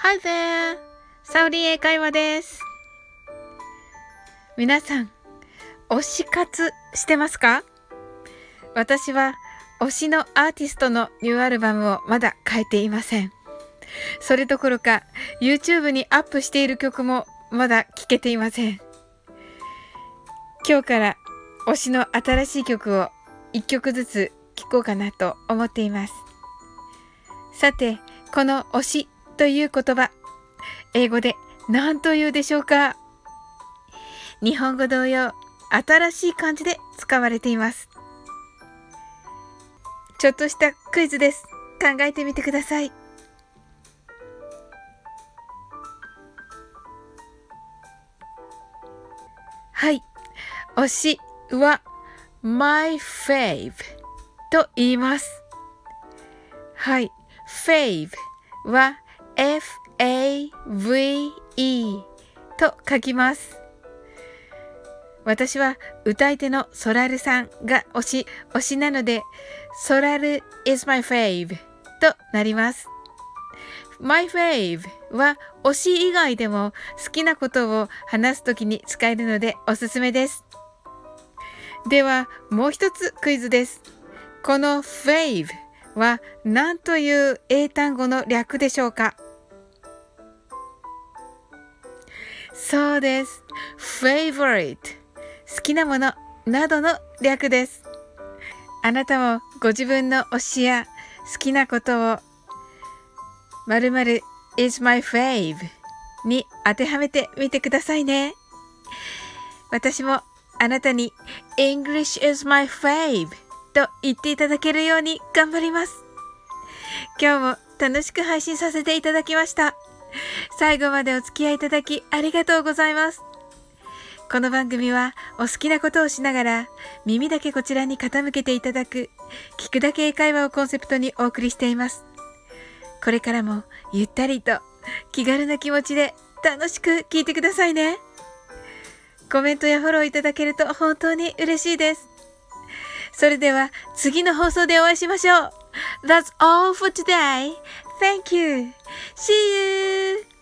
Hi there! サオリン英会話です。皆さん、推し活してますか？私は推しのアーティストのニューアルバムをまだ変えていません。それどころか YouTube にアップしている曲もまだ聴けていません。今日から推しの新しい曲を1曲ずつ聴こうかなと思っています。さて、この推しという言葉、英語で何と言うでしょうか？日本語同様、新しい漢字で使われています。ちょっとしたクイズです。考えてみてください。はい。推しは my fave と言います。はい。fave は f-a-v-e と書きます。私は歌い手のソラルさんが推し、推しなので、ソラル is my fave となります。my fave は推し以外でも好きなことを話すときに使えるのでおすすめです。では、もう一つクイズです。この fave は何という英単語の略でしょうか？そうです。favorite 好きなものなどの略です。あなたもご自分の推しや好きなことを〇〇 is my fave に当てはめてみてくださいね。私もあなたに English is my fave と言っていただけるように頑張ります。今日も楽しく配信させていただきました。最後までお付き合いいただきありがとうございます。この番組はお好きなことをしながら耳だけこちらに傾けていただく聞くだけ英会話をコンセプトにお送りしています。これからもゆったりと気軽な気持ちで楽しく聞いてくださいね。コメントやフォローいただけると本当に嬉しいです。それでは次の放送でお会いしましょう。That's all for today. Thank you. See you.